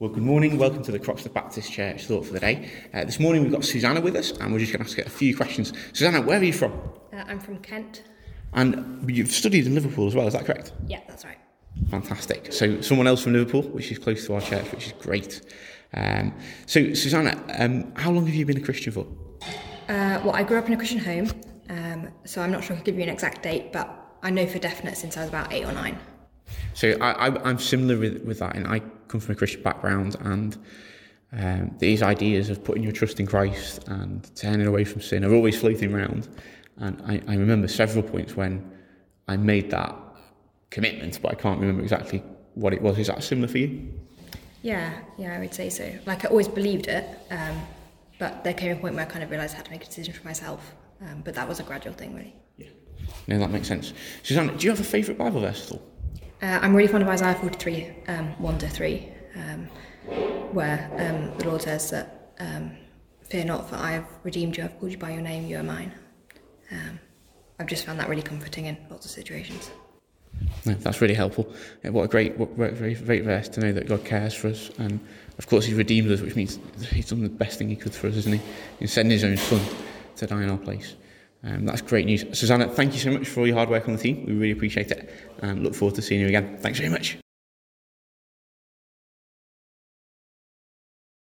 Well, good morning. Welcome to the Croxteth Baptist Church Thought for the Day. Uh, this morning we've got Susanna with us, and we're just going to ask her a few questions. Susanna, where are you from? Uh, I'm from Kent. And you've studied in Liverpool as well, is that correct? Yeah, that's right. Fantastic. So, someone else from Liverpool, which is close to our church, which is great. Um, so, Susanna, um, how long have you been a Christian for? Uh, well, I grew up in a Christian home, um, so I'm not sure I can give you an exact date, but I know for definite since I was about eight or nine. So I, I, I'm similar with, with that, and I come from a Christian background, and um, these ideas of putting your trust in Christ and turning away from sin are always floating around. And I, I remember several points when I made that commitment, but I can't remember exactly what it was. Is that similar for you? Yeah, yeah, I would say so. Like I always believed it, um, but there came a point where I kind of realised I had to make a decision for myself. Um, but that was a gradual thing, really. Yeah. No, that makes sense. Susanna, do you have a favourite Bible verse at all? Uh, I'm really fond of Isaiah 43, um, 1 to 3, um, where um, the Lord says that, um, Fear not, for I have redeemed you, I've called you by your name, you are mine. Um, I've just found that really comforting in lots of situations. No, that's really helpful. Yeah, what a great, what, great, great verse to know that God cares for us, and of course He's redeemed us, which means He's done the best thing He could for us, isn't He? In sending His own Son to die in our place. Um, that's great news. Susanna, thank you so much for all your hard work on the team. We really appreciate it and look forward to seeing you again. Thanks very much.